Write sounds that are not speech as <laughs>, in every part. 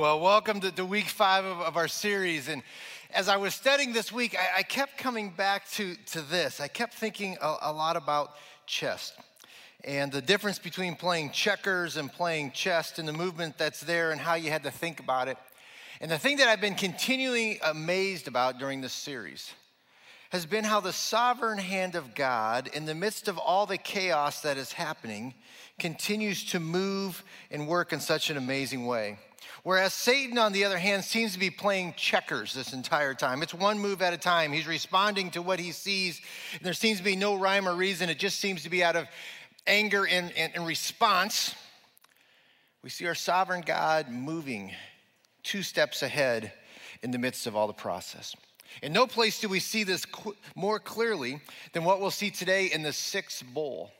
Well, welcome to, to week five of, of, our series. And as I was studying this week, I, I kept coming back to, to this. I kept thinking a, a, lot about chess and the difference between playing checkers and playing chess and the movement that's there and how you had to think about it. And the thing that I've been continually amazed about during this series has been how the sovereign hand of God, in the midst of all the chaos that is happening, continues to move and work in such an amazing way. Whereas Satan, on the other hand, seems to be playing checkers this entire time. It's one move at a time. He's responding to what he sees. There seems to be no rhyme or reason. It just seems to be out of anger and, and, and response. We see our sovereign God moving two steps ahead in the midst of all the process. In no place do we see this more clearly than what we'll see today in the sixth bowl.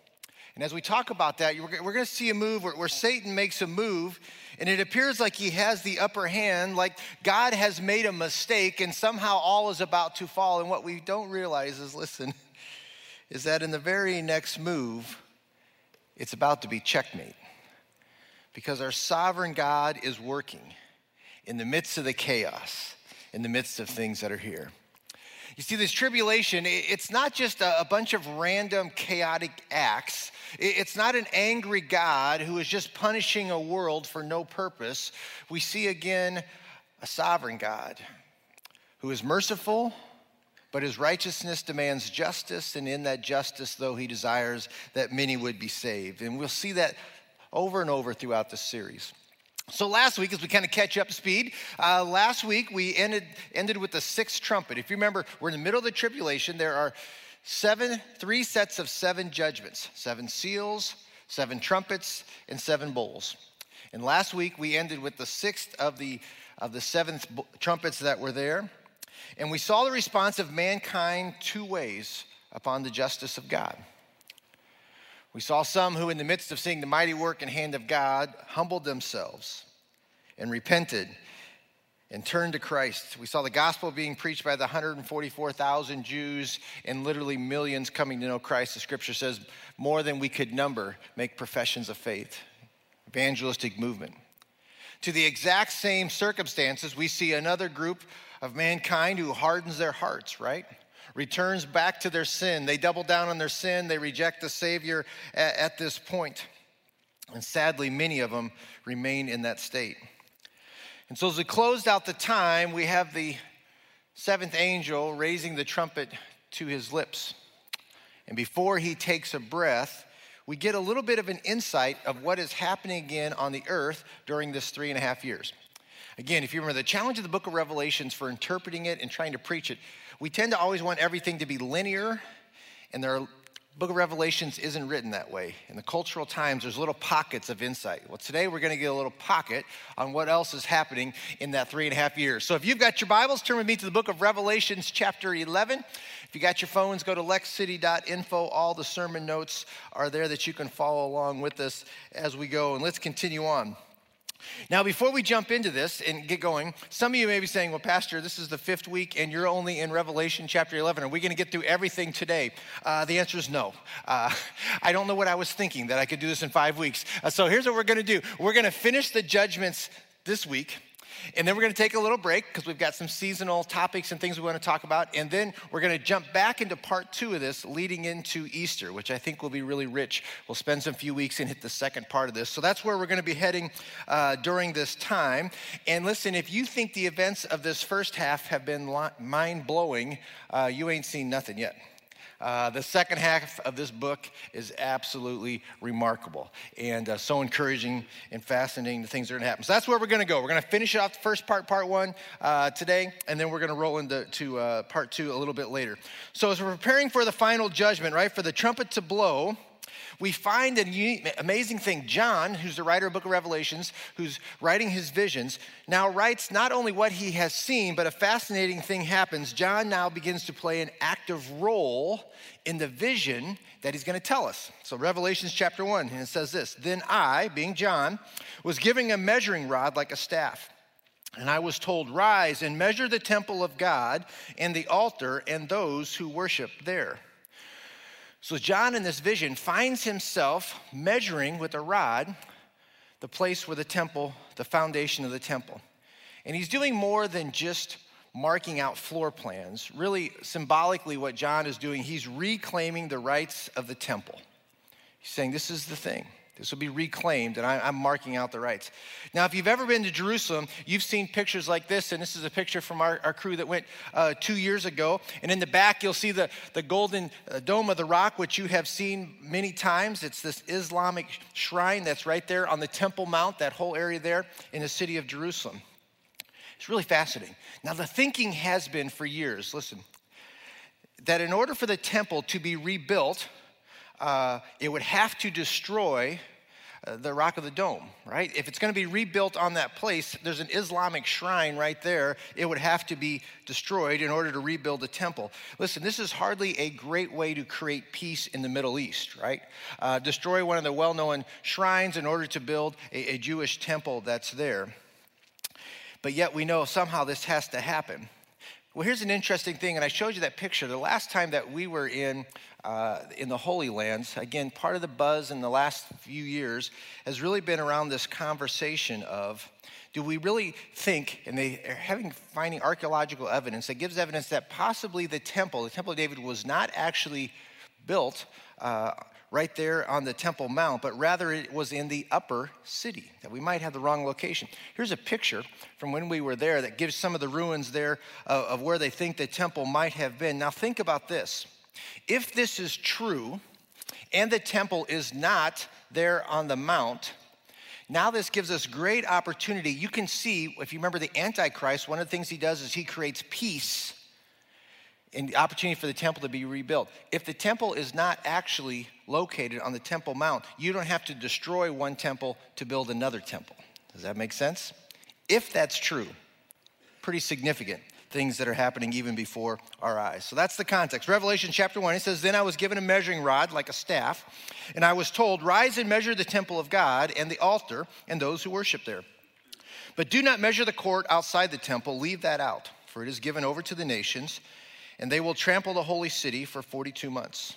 And as we talk about that, we're going to see a move where, where, Satan makes a move, and it appears like he has the upper hand, like God has made a mistake, and somehow all is about to fall. And what we don't realize is listen, <laughs> is that in the very next move, it's about to be checkmate. Because our sovereign God is working in the midst of the chaos, in the midst of things that are here. You see, this tribulation, it's not just a bunch of random chaotic acts. It's not an angry God who is just punishing a world for no purpose. We see again a sovereign God who is merciful, but his righteousness demands justice, and in that justice, though, he desires that many would be saved. And we'll see that over and over throughout this series. So last week, as we kind of catch up speed, uh, last week we ended ended with the sixth trumpet. If you remember, we're in the middle of the tribulation. There are seven, three sets of seven judgments, seven seals, seven trumpets, and seven bowls. And last week we ended with the sixth of the of the seventh trumpets that were there, and we saw the response of mankind two ways upon the justice of God. We saw some who, in the midst of seeing the mighty work and hand of God, humbled themselves and repented and turned to Christ. We saw the gospel being preached by the 144,000 Jews and literally millions coming to know Christ. The scripture says more than we could number make professions of faith. Evangelistic movement. To the exact same circumstances, we see another group of mankind who hardens their hearts, right? returns back to their sin. They double down on their sin. They reject the Savior at, at this point. And sadly, many of them remain in that state. And so, as we closed out the time, we have the seventh angel raising the trumpet to his lips. And before he takes a breath, we get a little bit of an insight of what is happening again on the earth during this three and a half years. Again, if you remember, the challenge of the book of Revelations for interpreting it and trying to preach it we tend to always want everything to be linear, and the book of Revelations isn't written that way. In the cultural times, there's little pockets of insight. Well, today we're going to get a little pocket on what else is happening in that three and a half years. So if you've got your Bibles, turn with me to the book of Revelations, chapter 11. If you got your phones, go to lexcity.info. All the sermon notes are there that you can follow along with us as we go. And let's continue on. Now, before we jump into this and get going, some of you may be saying, Well, Pastor, this is the fifth week and you're only in Revelation chapter 11. Are we going to get through everything today? Uh, the answer is no. Uh, <laughs> I don't know what I was thinking that I could do this in five weeks. Uh, so here's what we're going to do we're going to finish the judgments this week. And then we're going to take a little break because we've got some seasonal topics and things we want to talk about. And then we're going to jump back into part two of this leading into Easter, which I think will be really rich. We'll spend some few weeks and hit the second part of this. So that's where we're going to be heading uh, during this time. And listen, if you think the events of this first half have been mind blowing, uh, you ain't seen nothing yet. Uh, the second half of this book is absolutely remarkable and uh, so encouraging and fascinating the things that are going to happen. So that's where we're going to go. We're going to finish off the first part, part one, uh, today, and then we're going to roll into to, uh, part two a little bit later. So as we're preparing for the final judgment, right, for the trumpet to blow, we find an amazing thing. John, who's the writer of the book of Revelations, who's writing his visions, now writes not only what he has seen, but a fascinating thing happens. John now begins to play an active role in the vision that he's going to tell us. So, Revelations chapter 1, and it says this Then I, being John, was giving a measuring rod like a staff. And I was told, Rise and measure the temple of God and the altar and those who worship there. So, John in this vision finds himself measuring with a rod the place where the temple, the foundation of the temple. And he's doing more than just marking out floor plans. Really, symbolically, what John is doing, he's reclaiming the rights of the temple. He's saying, This is the thing. This will be reclaimed, and I, am marking out the rights. Now, if you've ever been to Jerusalem, you've seen pictures like this, and this is a picture from our, our crew that went uh, two years ago. And in the back, you'll see the, the golden uh, dome of the rock, which you have seen many times. It's this Islamic shrine that's right there on the Temple Mount, that whole area there in the city of Jerusalem. It's really fascinating. Now, the thinking has been for years, listen, that in order for the temple to be rebuilt, uh, it would have to destroy uh, the Rock of the Dome, right? If it's going to be rebuilt on that place, there's an Islamic shrine right there. It would have to be destroyed in order to rebuild the temple. Listen, this is hardly a great way to create peace in the Middle East, right? Uh, destroy one of the well known shrines in order to build a, a Jewish temple that's there. But yet we know somehow this has to happen. Well, here's an interesting thing, and I showed you that picture. The last time that we were in uh, in the Holy Lands, again, part of the buzz in the last few years has really been around this conversation of do we really think, and they are having finding archaeological evidence that gives evidence that possibly the temple, the Temple of David, was not actually built uh, right there on the Temple Mount, but rather it was in the upper city, that we might have the wrong location. Here's a picture from when we were there that gives some of the ruins there of, of where they think the temple might have been. Now, think about this. If this is true, and the temple is not there on the mount, now this gives us great opportunity. You can see, if you remember the Antichrist, one of the things he does is he creates peace and the opportunity for the temple to be rebuilt. If the temple is not actually located on the Temple Mount, you don't have to destroy one temple to build another temple. Does that make sense? If that's true, pretty significant things that are happening even before our eyes. So that's the context. Revelation chapter 1, it says, Then I was given a measuring rod like a staff, and I was told, Rise and measure the temple of God and the altar and those who worship there. But do not measure the court outside the temple, leave that out, for it is given over to the nations and they will trample the holy city for 42 months.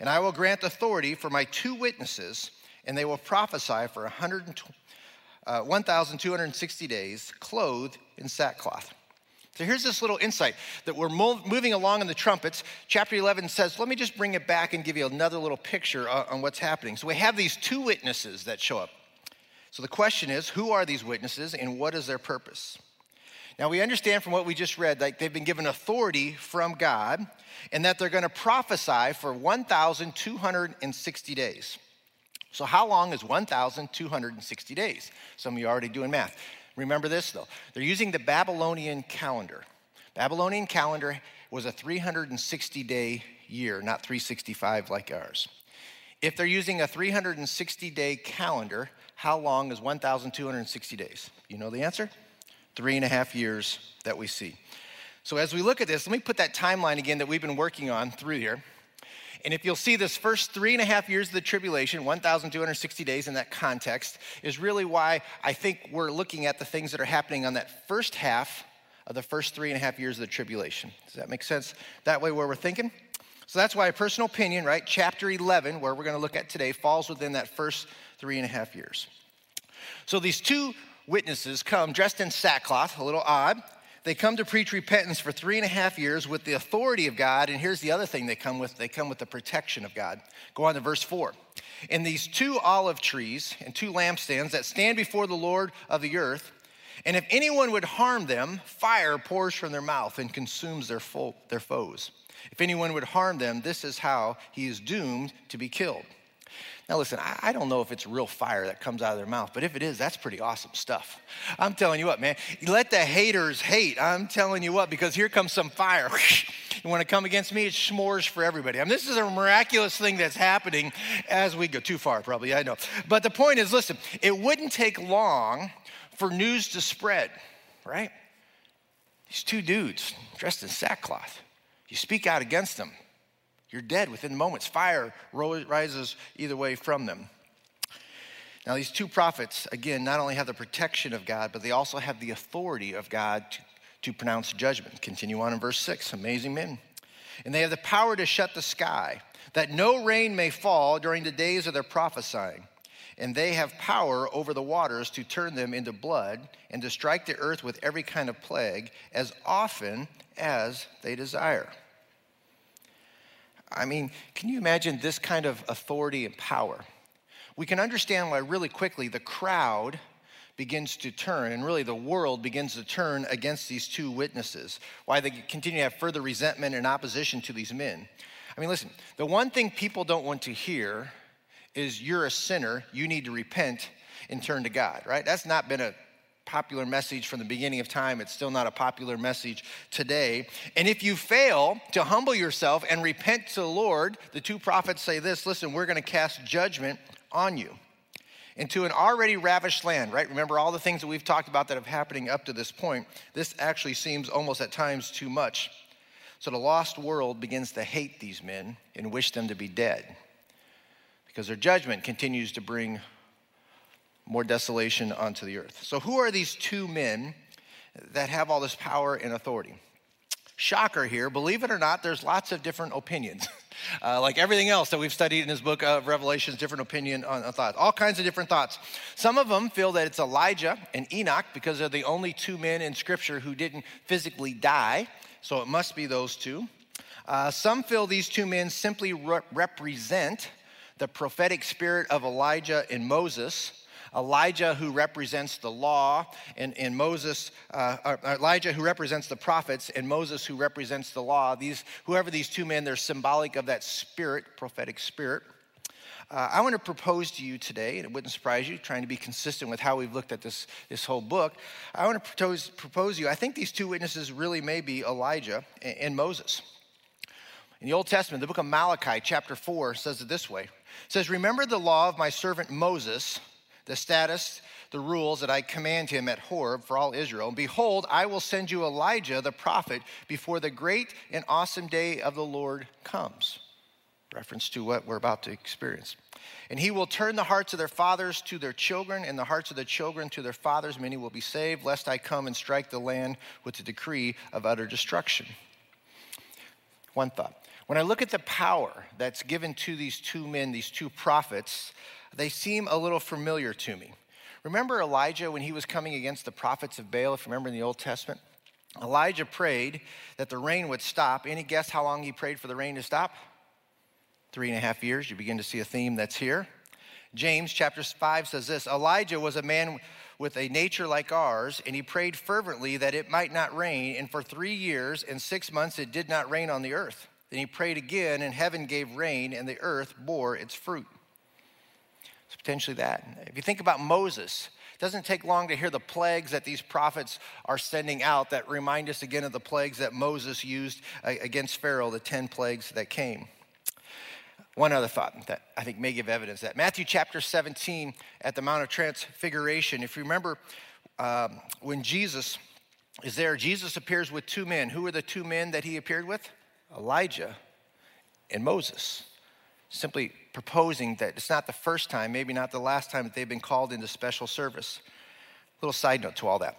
And I will grant authority for my two witnesses, and they will prophesy for uh, 1,260 days, clothed in sackcloth. So here's this little insight that we're moving along in the trumpets. Chapter 11 says, let me just bring it back and give you another little picture on what's happening. So we have these two witnesses that show up. So the question is, who are these witnesses and what is their purpose? Now, we understand from what we just read that they've been given authority from God and that they're going to prophesy for 1,260 days. So, how long is 1,260 days? Some of you are already doing math. Remember this, though. They're using the Babylonian calendar. Babylonian calendar was a 360 day year, not 365 like ours. If they're using a 360 day calendar, how long is 1,260 days? You know the answer? Three and a half years that we see. So, as we look at this, let me put that timeline again that we've been working on through here. And if you'll see this first three and a half years of the tribulation, 1,260 days in that context, is really why I think we're looking at the things that are happening on that first half of the first three and a half years of the tribulation. Does that make sense? That way, where we're thinking? So that's why personal opinion, right? Chapter 11, where we're going to look at today, falls within that first three and a half years. So these two witnesses come dressed in sackcloth, a little odd. They come to preach repentance for three and a half years with the authority of God. And here's the other thing they come with they come with the protection of God. Go on to verse 4. And these two olive trees and two lampstands that stand before the Lord of the earth, and if anyone would harm them, fire pours from their mouth and consumes their, fo- their foes. If anyone would harm them, this is how he is doomed to be killed. Now, listen, I don't know if it's real fire that comes out of their mouth, but if it is, that's pretty awesome stuff. I'm telling you what, man, let the haters hate. I'm telling you what, because here comes some fire. <laughs> You want to come against me? It's s'mores for everybody. I mean, this is a miraculous thing that's happening as we go too far, probably, I know. But the point is listen, it wouldn't take long for news to spread, right? These two dudes dressed in sackcloth, you speak out against them. You're dead within moments. Fire rises either way from them. Now, these two prophets, again, not only have the protection of God, but they also have the authority of God to, to pronounce judgment. Continue on in verse 6. Amazing men. And they have the power to shut the sky, that no rain may fall during the days of their prophesying. and they have power over the waters to turn them into blood and to strike the earth with every kind of plague as often as they desire. I mean, can you imagine this kind of authority and power? We can understand why, really quickly, the crowd begins to turn, and really the world begins to turn against these two witnesses, why they continue to have further resentment and opposition to these men. I mean, listen, the one thing people don't want to hear is you're a sinner, you need to repent and turn to God, right? That's not been a popular message from the beginning of time. It's still not a popular message today. And if you fail to humble yourself and repent to the Lord, the two prophets say this listen, we're going to cast judgment on you into an already ravished land, right? Remember all the things that we've talked about that have happening up to this point. This actually seems almost at times too much. So the lost world begins to hate these men and wish them to be dead because their judgment continues to bring more desolation onto the earth. So, who are these two men that have all this power and authority? Shocker here, believe it or not, there's lots of different opinions. <laughs> Uh, like everything else that we've studied in his book of Revelations, different opinion on, on thoughts, all kinds of different thoughts. Some of them feel that it's Elijah and Enoch because they're the only two men in Scripture who didn't physically die, so it must be those two. Uh, some feel these two men simply re- represent the prophetic spirit of Elijah and Moses. Elijah, who represents the law, and, and Moses, uh, uh, Elijah, who represents the prophets, and Moses, who represents the law. These, whoever these two men, they're symbolic of that spirit, prophetic spirit. Uh, I want to propose to you today, and it wouldn't surprise you, trying to be consistent with how we've looked at this, this whole book. I want to propose, propose to you, I think these two witnesses really may be Elijah and, and Moses. In the Old Testament, the book of Malachi, chapter 4, says it this way it says, Remember the law of my servant Moses, the status, the rules that I command him at Horeb for all Israel. And behold, I will send you Elijah the prophet before the great and awesome day of the Lord comes. Reference to what we're about to experience. And he will turn the hearts of their fathers to their children, and the hearts of the children to their fathers. Many will be saved, lest I come and strike the land with the decree of utter destruction. One thought. When I look at the power that's given to these two men, these two prophets, they seem a little familiar to me. Remember Elijah when he was coming against the prophets of Baal, if you remember in the Old Testament? Elijah prayed that the rain would stop. Any guess how long he prayed for the rain to stop? Three and a half years. You begin to see a theme that's here. James chapter 5 says this Elijah was a man with a nature like ours, and he prayed fervently that it might not rain. And for three years and six months it did not rain on the earth. Then he prayed again, and heaven gave rain, and the earth bore its fruit. It's potentially that. If you think about Moses, it doesn't take long to hear the plagues that these prophets are sending out that remind us again of the plagues that Moses used against Pharaoh, the 10 plagues that came. One other thought that I think may give evidence that Matthew chapter 17 at the Mount of Transfiguration, if you remember um, when Jesus is there, Jesus appears with two men. Who are the two men that he appeared with? Elijah and Moses, simply proposing that it's not the first time, maybe not the last time that they've been called into special service. Little side note to all that.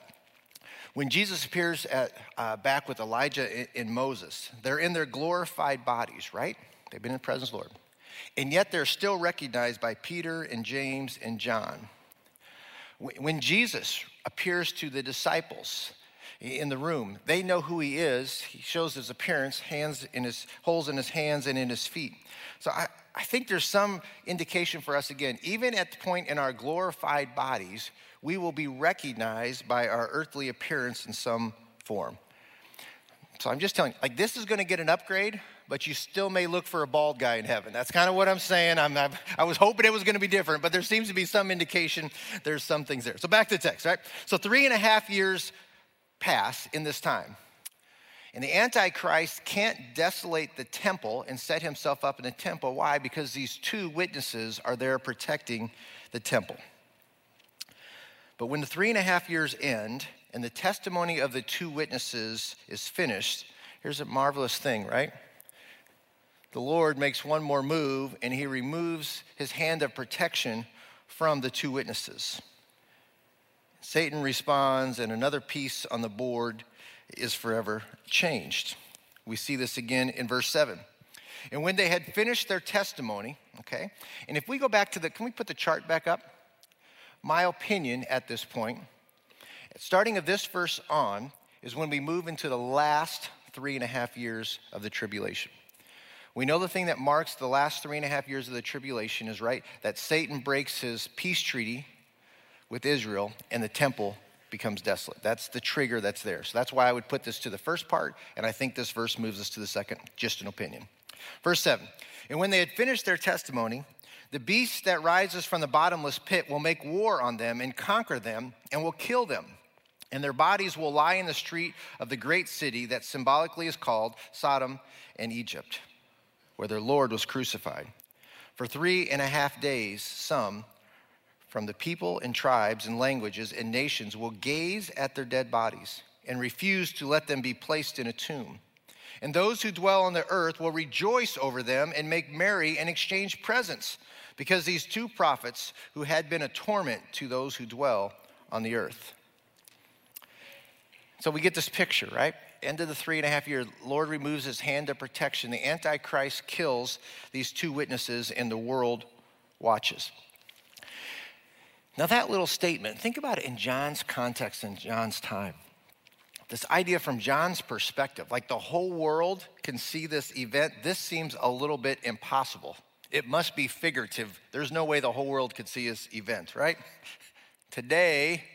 When Jesus appears at, uh, back with Elijah and Moses, they're in their glorified bodies, right? They've been in the presence of the Lord. And yet they're still recognized by Peter and James and John. When Jesus appears to the disciples, in the room. They know who he is. He shows his appearance, hands in his holes in his hands and in his feet. So I, I think there's some indication for us again, even at the point in our glorified bodies, we will be recognized by our earthly appearance in some form. So I'm just telling you, like this is going to get an upgrade, but you still may look for a bald guy in heaven. That's kind of what I'm saying. I'm, I'm, i was hoping it was going to be different, but there seems to be some indication there's some things there. So back to the text, right? So three and a half years pass in this time. And the Antichrist can't desolate the temple and set himself up in the temple. Why? Because these two witnesses are there protecting the temple. But when the three and a half years end and the testimony of the two witnesses is finished, here's a marvelous thing, right? The Lord makes one more move and he removes his hand of protection from the two witnesses. Satan responds, and another piece on the board is forever changed. We see this again in verse 7. And when they had finished their testimony, okay, and if we go back to the, can we put the chart back up? My opinion at this point, starting of this verse on, is when we move into the last three and a half years of the tribulation. We know the thing that marks the last three and a half years of the tribulation is right that Satan breaks his peace treaty with Israel and the temple becomes desolate. That's the trigger that's there. So that's why I would put this to the first part, and I think this verse moves us to the second, just an opinion. Verse 7 And when they had finished their testimony, the beast that rises from the bottomless pit will make war on them and conquer them and will kill them. And their bodies will lie in the street of the great city that symbolically is called Sodom and Egypt where their Lord was crucified. For three and a half days, some from the people and tribes and languages and nations will gaze at their dead bodies and refuse to let them be placed in a tomb. And those who dwell on the earth will rejoice over them and make merry and exchange presents, because these two prophets who had been a torment to those who dwell on the earth. So we get this picture, right? end of the three and a half year, Lord removes his hand of protection. The Antichrist kills these two witnesses, and the world watches. Now, that little statement, think about it in John's context in John's time. This idea from John's perspective, like the whole world can see this event, this seems a little bit impossible. It must be figurative. There's no way the whole world could see this event, right? <laughs> Today,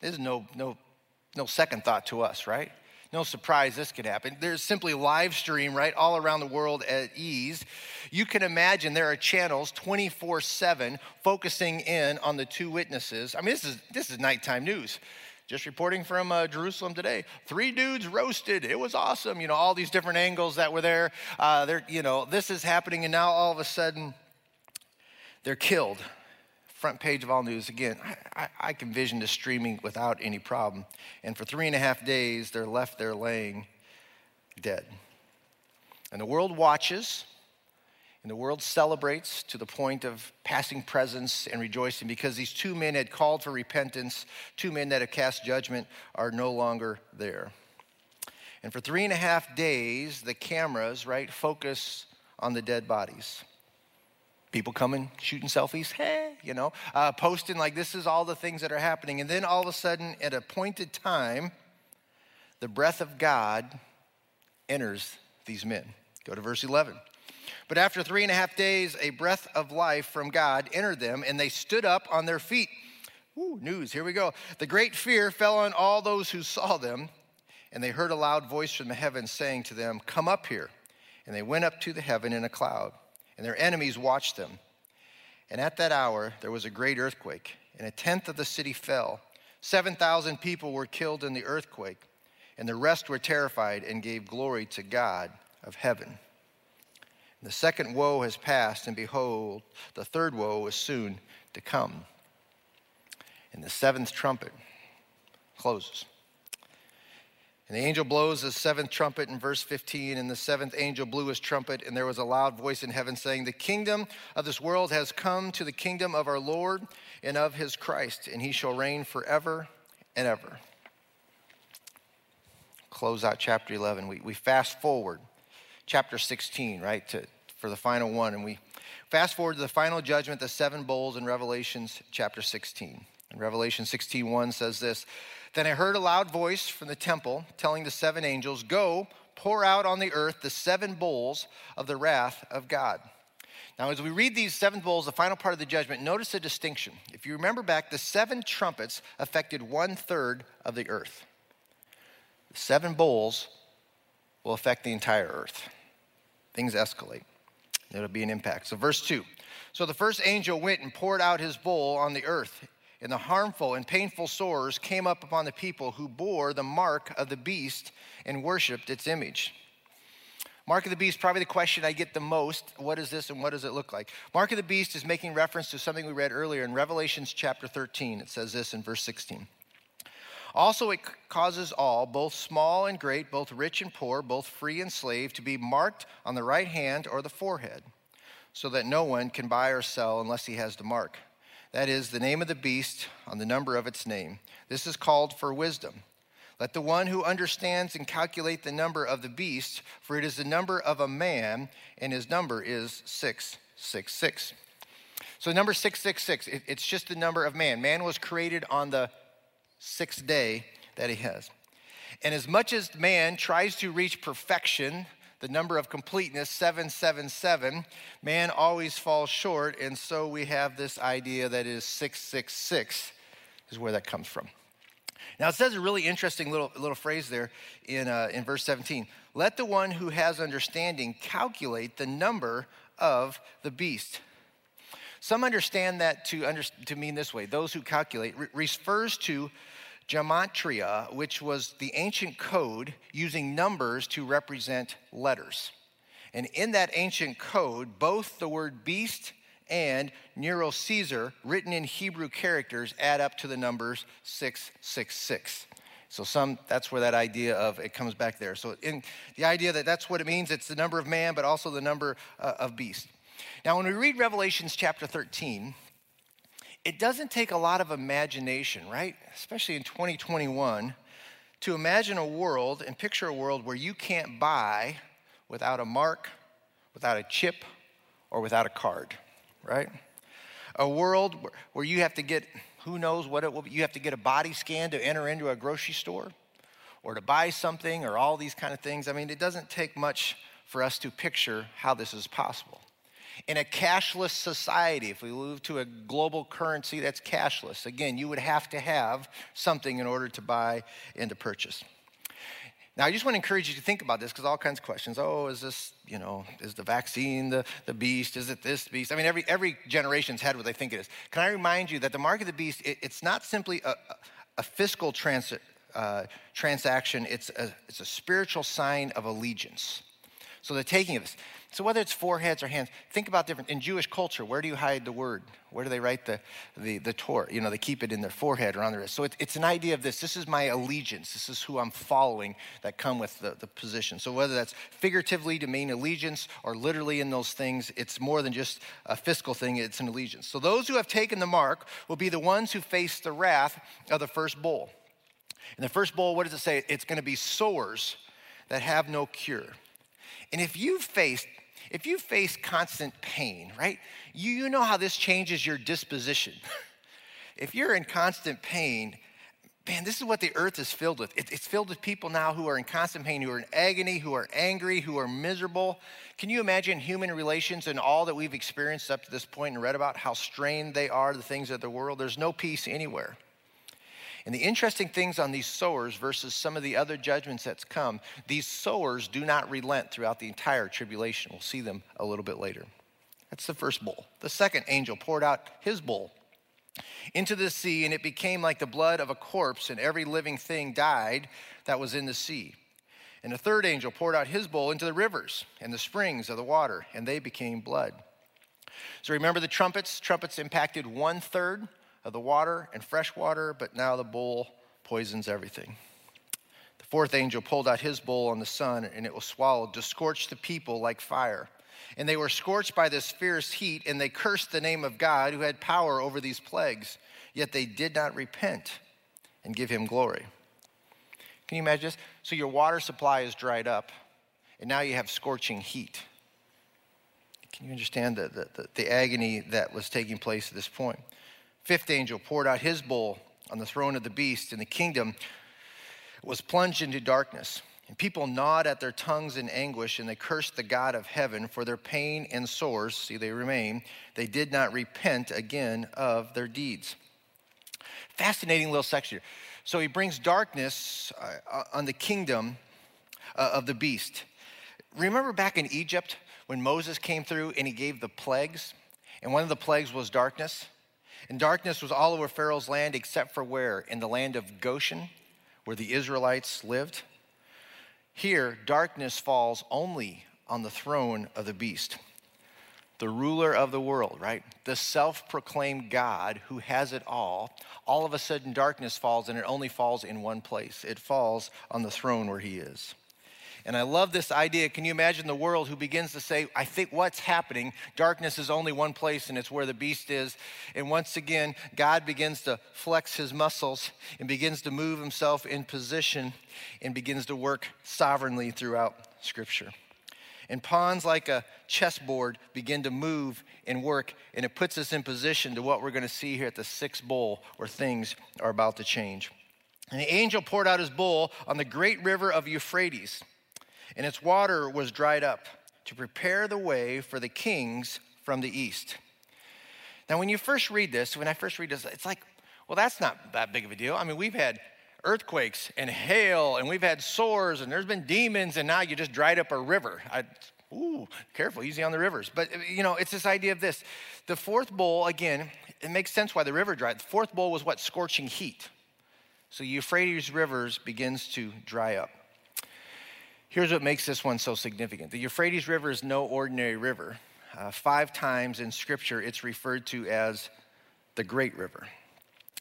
there's no, no, no second thought to us, right? No surprise this could happen. There's simply live stream, right, all around the world at ease. You can imagine there are channels 24 7 focusing in on the two witnesses. I mean, this is, this is nighttime news. Just reporting from uh, Jerusalem today. Three dudes roasted. It was awesome. You know, all these different angles that were there. Uh, you know, this is happening, and now all of a sudden, they're killed front page of all news. Again, I, I, can vision this streaming without any problem. And for three and a half days, they're left there laying dead. And the world watches, and the world celebrates to the point of passing presents and rejoicing because these two men had called for repentance, two men that had cast judgment are no longer there. And for three and a half days, the cameras, right, focus on the dead bodies. People coming, shooting selfies, hey, you know, uh, posting like this is all the things that are happening. And then all of a sudden, at a appointed time, the breath of God enters these men. Go to verse 11. But after three and a half days, a breath of life from God entered them, and they stood up on their feet. Ooh, news, here we go. The great fear fell on all those who saw them, and they heard a loud voice from the heavens saying to them, Come up here. And they went up to the heaven in a cloud and their enemies watched them. And at that hour, there was a great earthquake, and a tenth of the city fell. 7,000 people were killed in the earthquake, and the rest were terrified and gave glory to God of heaven. the second woe has passed, and behold, the third woe is soon to come. And the seventh trumpet closes. And the angel blows the seventh trumpet in verse 15, and the seventh angel blew his trumpet, and there was a loud voice in heaven saying, The kingdom of this world has come to the kingdom of our Lord and of his Christ, and he shall reign forever and ever. Close out chapter 11. We, we fast forward chapter 16, right, to, for the final one, and we fast forward to the final judgment, the seven bowls in Revelations chapter 16. And Revelation 16 1 says this then I heard a loud voice from the temple telling the seven angels, Go, pour out on the earth the seven bowls of the wrath of God. Now, as we read these seven bowls, the final part of the judgment, notice a distinction. If you remember back, the seven trumpets affected one third of the earth. The seven bowls will affect the entire earth. Things escalate. There'll be an impact. So, verse 2. So the first angel went and poured out his bowl on the earth and the harmful and painful sores came up upon the people who bore the mark of the beast and worshiped its image. Mark of the beast, probably the question I get the most. What is this and what does it look like? Mark of the beast is making reference to something we read earlier in Revelations chapter 13. It says this in verse 16. Also, it causes all, both small and great, both rich and poor, both free and slave, to be marked on the right hand or the forehead, so that no one can buy or sell unless he has the mark that is, the name of the beast on the number of its name. This is called for wisdom. Let the one who understands and calculate the number of the beast, for it is the number of a man, and his number is 666. So, number 666, it's just the number of man. Man was created on the sixth day that he has. And as much as man tries to reach perfection, the number of completeness, 777, man always falls short. And so we have this idea that is 666, is where that comes from. Now, it says a really interesting little, little phrase there in, uh, in verse 17. Let the one who has understanding calculate the number of the beast. Some understand that to, under, to mean this way those who calculate re- refers to gematria, which was the ancient code using numbers to represent letters. And in that ancient code, both the word beast and Nero Caesar, written in Hebrew characters, add up to the numbers 666. So some that's where that idea of it comes back there. So in the idea that that's what it means, it's the number of man, but also the number uh, of beast. Now, when we read Revelations chapter 13, it doesn't take a lot of imagination, right? Especially in 2021, to imagine a world and picture a world where you can't buy without a mark, without a chip, or without a card, right? A world where you have to get, who knows what it will be, you have to get a body scan to enter into a grocery store or to buy something or all these kind of things. I mean, it doesn't take much for us to picture how this is possible. In a cashless society, if we move to a global currency that's cashless, again, you would have to have something in order to buy and to purchase. Now, I just want to encourage you to think about this because all kinds of questions. Oh, is this, you know, is the vaccine the, the beast? Is it this beast? I mean, every, every generation's had what they think it is. Can I remind you that the mark of the beast, it, it's not simply a, a fiscal trans, uh, transaction, it's a, it's a spiritual sign of allegiance. So the taking of this. So whether it's foreheads or hands, think about different. In Jewish culture, where do you hide the word? Where do they write the, the, the Torah? You know, they keep it in their forehead or on their wrist. So it, it's an idea of this. This is my allegiance. This is who I'm following that come with the, the position. So whether that's figuratively to mean allegiance or literally in those things, it's more than just a fiscal thing, it's an allegiance. So those who have taken the mark will be the ones who face the wrath of the first bowl. In the first bowl, what does it say? It's going to be sores that have no cure. And if you've faced if you face constant pain, right, you, you know how this changes your disposition. <laughs> if you're in constant pain, man, this is what the earth is filled with. It, it's filled with people now who are in constant pain, who are in agony, who are angry, who are miserable. Can you imagine human relations and all that we've experienced up to this point and read about how strained they are, the things of the world? There's no peace anywhere. And the interesting things on these sowers versus some of the other judgments that's come, these sowers do not relent throughout the entire tribulation. We'll see them a little bit later. That's the first bowl. The second angel poured out his bowl into the sea, and it became like the blood of a corpse, and every living thing died that was in the sea. And the third angel poured out his bowl into the rivers and the springs of the water, and they became blood. So remember the trumpets? Trumpets impacted one third of the water and fresh water, but now the bowl poisons everything. The fourth angel pulled out his bowl on the sun, and it was swallowed to scorch the people like fire. And they were scorched by this fierce heat, and they cursed the name of God who had power over these plagues. Yet they did not repent and give him glory. Can you imagine this? So your water supply is dried up, and now you have scorching heat. Can you understand the, the, the, the agony that was taking place at this point? Fifth angel poured out his bowl on the throne of the beast, and the kingdom was plunged into darkness. And people gnawed at their tongues in anguish, and they cursed the God of heaven for their pain and sores. See, they remain. They did not repent again of their deeds. Fascinating little section here. So he brings darkness uh, on the kingdom uh, of the beast. Remember back in Egypt when Moses came through and he gave the plagues? And one of the plagues was darkness. And darkness was all over Pharaoh's land except for where? In the land of Goshen, where the Israelites lived. Here, darkness falls only on the throne of the beast, the ruler of the world, right? The self proclaimed God who has it all. All of a sudden, darkness falls, and it only falls in one place it falls on the throne where he is. And I love this idea. Can you imagine the world who begins to say, I think what's happening? Darkness is only one place, and it's where the beast is. And once again, God begins to flex his muscles and begins to move himself in position and begins to work sovereignly throughout Scripture. And pawns, like a chessboard, begin to move and work, and it puts us in position to what we're going to see here at the sixth bowl where things are about to change. And the angel poured out his bowl on the great river of Euphrates and its water was dried up to prepare the way for the kings from the east. Now, when you first read this, when I first read this, it's like, well, that's not that big of a deal. I mean, we've had earthquakes and hail, and we've had sores, and there's been demons, and now you just dried up a river. I, ooh, careful, easy on the rivers. But, you know, it's this idea of this. The fourth bowl, again, it makes sense why the river dried. The fourth bowl was what? Scorching heat. So Euphrates rivers begins to dry up. Here's what makes this one so significant the Euphrates River is no ordinary river. Uh, five times in Scripture, it's referred to as the Great River.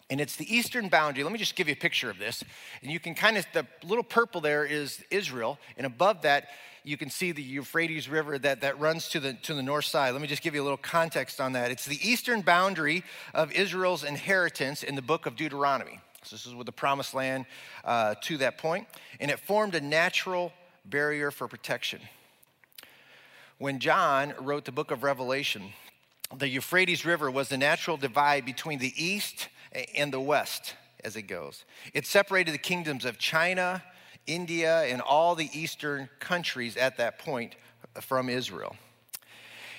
And it's the eastern boundary. Let me just give you a picture of this. And you can kind of, the little purple there is Israel. And above that, you can see the Euphrates River that, that runs to the, to the north side. Let me just give you a little context on that. It's the eastern boundary of Israel's inheritance in the book of Deuteronomy. So this is with the promised land uh, to that point. And it formed a natural barrier for protection. When John wrote the book of Revelation, the Euphrates River was the natural divide between the east and the west as it goes. It separated the kingdoms of China, India, and all the eastern countries at that point from Israel.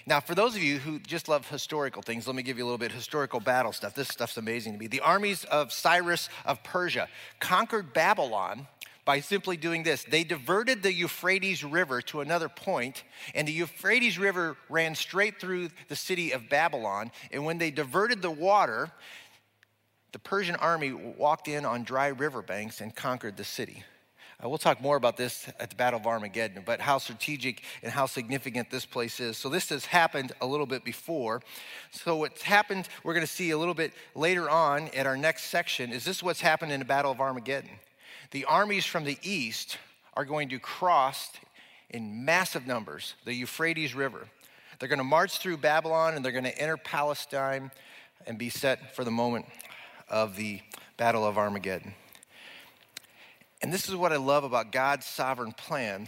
Now, for those of you who just love historical things, let me give you a little bit historical battle stuff. This stuff's amazing to me. The armies of Cyrus of Persia conquered Babylon by simply doing this. They diverted the Euphrates River to another point, and the Euphrates River ran straight through the city of Babylon. And when they diverted the water, the Persian army walked in on dry riverbanks and conquered the city. Uh, we'll talk more about this at the Battle of Armageddon, but how strategic and how significant this place is. So, this has happened a little bit before. So, what's happened, we're going to see a little bit later on at our next section, is this what's happened in the Battle of Armageddon the armies from the east are going to cross in massive numbers the Euphrates River. They're going to march through Babylon and they're going to enter Palestine and be set for the moment of the Battle of Armageddon. And this is what I love about God's sovereign plan.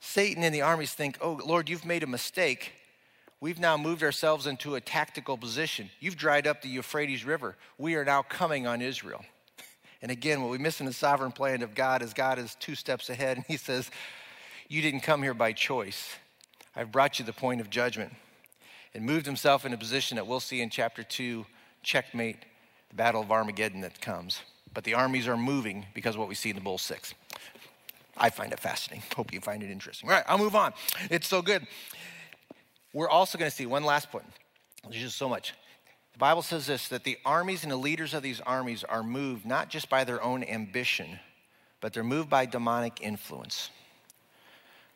Satan and the armies think, oh, Lord, you've made a mistake. We've now moved ourselves into a tactical position. You've dried up the Euphrates River. We are now coming on Israel. And again, what we miss in the sovereign plan of God is God is two steps ahead, and He says, You didn't come here by choice. I've brought you the point of judgment. And moved himself in a position that we'll see in chapter 2 checkmate the battle of Armageddon that comes. But the armies are moving because of what we see in the Bull 6. I find it fascinating. Hope you find it interesting. All right, I'll move on. It's so good. We're also going to see one last point. There's just so much. The Bible says this that the armies and the leaders of these armies are moved not just by their own ambition, but they're moved by demonic influence.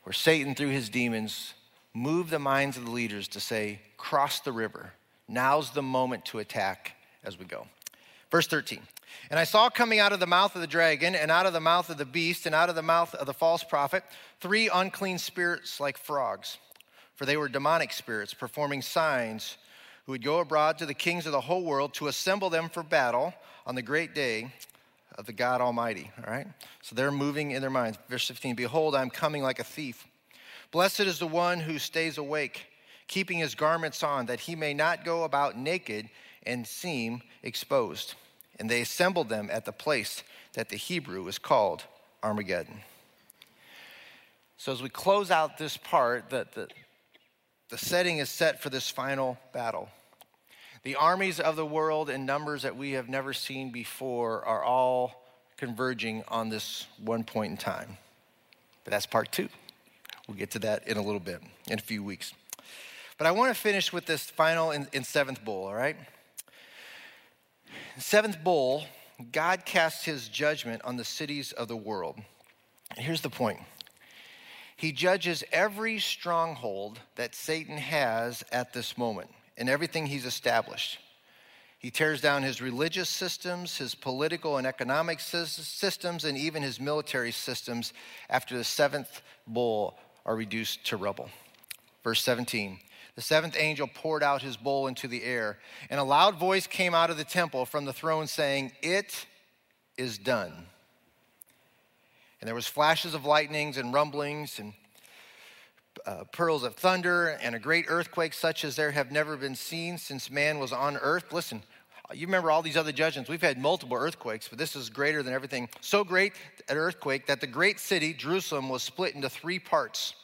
Where Satan, through his demons, moved the minds of the leaders to say, Cross the river. Now's the moment to attack as we go. Verse 13. And I saw coming out of the mouth of the dragon, and out of the mouth of the beast, and out of the mouth of the false prophet, three unclean spirits like frogs. For they were demonic spirits, performing signs who would go abroad to the kings of the whole world to assemble them for battle on the great day of the God Almighty. All right? So they're moving in their minds. Verse 15 Behold, I'm coming like a thief. Blessed is the one who stays awake, keeping his garments on, that he may not go about naked and seem exposed. And they assembled them at the place that the Hebrew is called Armageddon. So as we close out this part, the, the, the setting is set for this final battle. The armies of the world in numbers that we have never seen before are all converging on this one point in time. But that's part two. We'll get to that in a little bit, in a few weeks. But I want to finish with this final and, seventh bowl, all right? Seventh bowl, God casts his judgment on the cities of the world. Here's the point He judges every stronghold that Satan has at this moment and everything he's established. He tears down his religious systems, his political and economic systems, and even his military systems after the seventh bowl are reduced to rubble. Verse 17 The seventh angel poured out his bowl into the air, and a loud voice came out of the temple from the throne saying, It is done. And there was flashes of lightnings and rumblings and uh, pearls of thunder and a great earthquake such as there have never been seen since man was on earth. Listen, you remember all these other judgments. We've had multiple earthquakes, but this is greater than everything. So great an earthquake that the great city, Jerusalem, was split into three parts.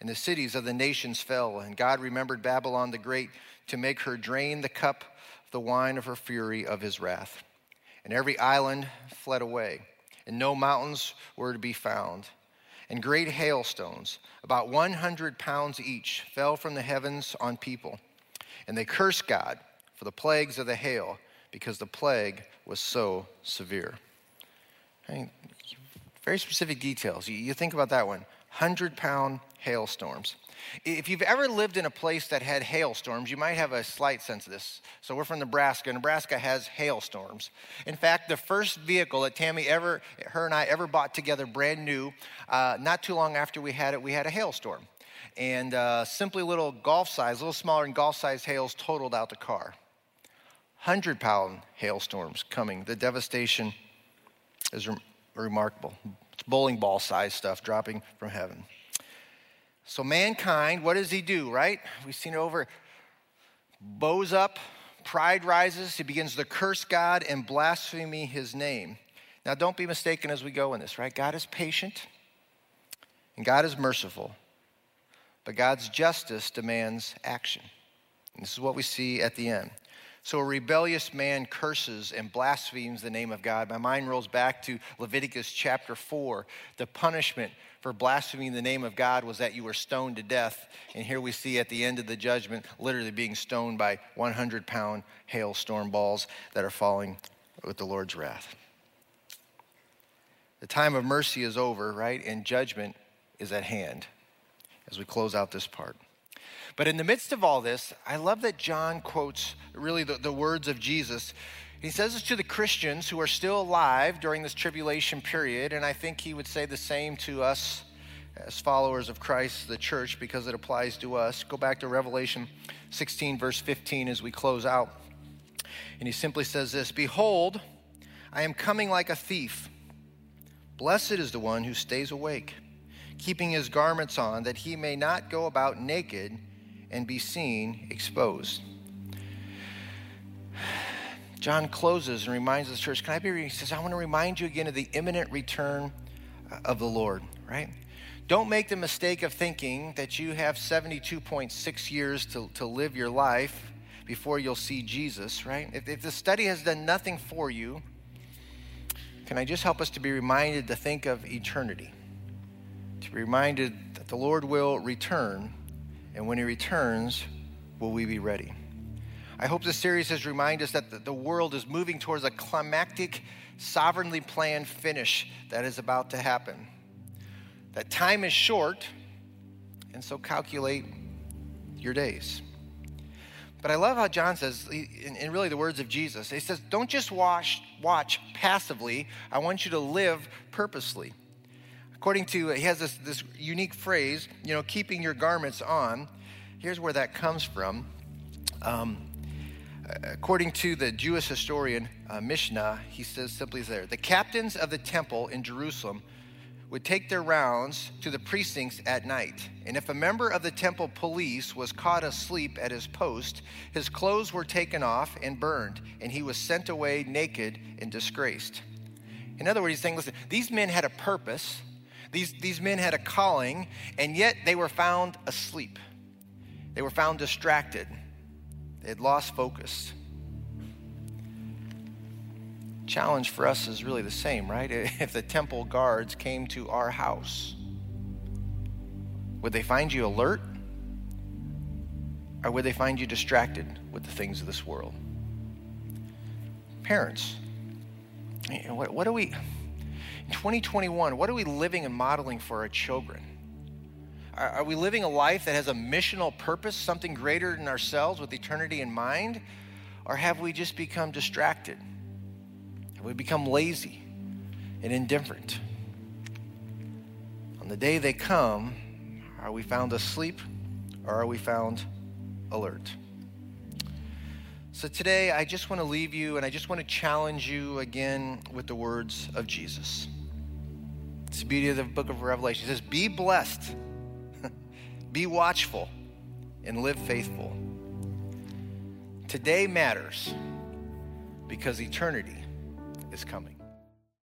And the cities of the nations fell. And God remembered Babylon the Great to make her drain the cup, the wine of her fury, of his wrath. And every island fled away, and no mountains were to be found and great hailstones, about 100 pounds each, fell from the heavens on people. And they cursed God for the plagues of the hail, because the plague was so severe. I mean, very specific details. You, you think about that one 100 pound hailstorms. If you've ever lived in a place that had hailstorms, you might have a slight sense of this. So we're from Nebraska. Nebraska has hailstorms. In fact, the first vehicle that Tammy ever, her and I ever bought together, brand new, uh, not too long after we had it, we had a hailstorm. And uh, simply little golf size, a little smaller than golf size hails totaled out the car. 100 pound hailstorms coming. The devastation is re- remarkable. It's bowling ball size stuff dropping from heaven. So, mankind, what does he do, right? We've seen it over. Bows up, pride rises, he begins to curse God and blaspheme his name. Now, don't be mistaken as we go in this, right? God is patient and God is merciful, but God's justice demands action. And this is what we see at the end. So a rebellious man curses and blasphemes the name of God. My mind rolls back to Leviticus chapter 4. The punishment for blaspheming the name of God was that you were stoned to death. And here we see at the end of the judgment, literally being stoned by 100 pound hailstorm balls that are falling with the Lord's wrath. The time of mercy is over, right? And judgment is at hand as we close out this part. But in the midst of all this, I love that John quotes really the, the words of Jesus. He says this to the Christians who are still alive during this tribulation period, and I think he would say the same to us as followers of Christ, the church, because it applies to us. Go back to Revelation 16, verse 15, as we close out. And he simply says this Behold, I am coming like a thief. Blessed is the one who stays awake, keeping his garments on, that he may not go about naked and be seen exposed. John closes and reminds the church, can I be, he says, I want to remind you again of the imminent return uh, of the Lord, right? Don't make the mistake of thinking that you have 72.6 years to, to live your life before you'll see Jesus, right? If, if the study has done nothing for you, can I just help us to be reminded to think of eternity? To be reminded that the Lord will return and when he returns, will we be ready? I hope this series has reminded us that the world is moving towards a climactic, sovereignly planned finish that is about to happen. That time is short, and so calculate your days. But I love how John says, in, really the words of Jesus, he says, Don't just watch, watch passively, I want you to live purposely according to, he has this, this unique phrase, you know, keeping your garments on. Here's where that comes from. Um, according to the Jewish historian uh, Mishnah, he says simply there the captains of the temple in Jerusalem would take their rounds to the precincts at night. And if a member of the temple police was caught asleep at his post, his clothes were taken off and burned, and he was sent away naked and disgraced. In other words, he's saying, listen, these men had a purpose, these, these men had a calling, and yet they were found asleep. They were found distracted. They had lost focus. Challenge for us is really the same, right? <laughs> If the temple guards came to our house, would they find you alert? Or would they find you distracted with the things of this world? Parents, eh, what, what do we in 2021, what are we living and modeling for our children? Are, are we living a life that has a missional purpose, something greater than ourselves with eternity in mind? Or have we just become distracted? Have we become lazy and indifferent? On the day they come, are we found asleep or are we found alert? So today, I just want to leave you and I just want to challenge you again with the words of Jesus. It's the beauty of the book of Revelation. It says, Be blessed, be watchful, and live faithful. Today matters because eternity is coming.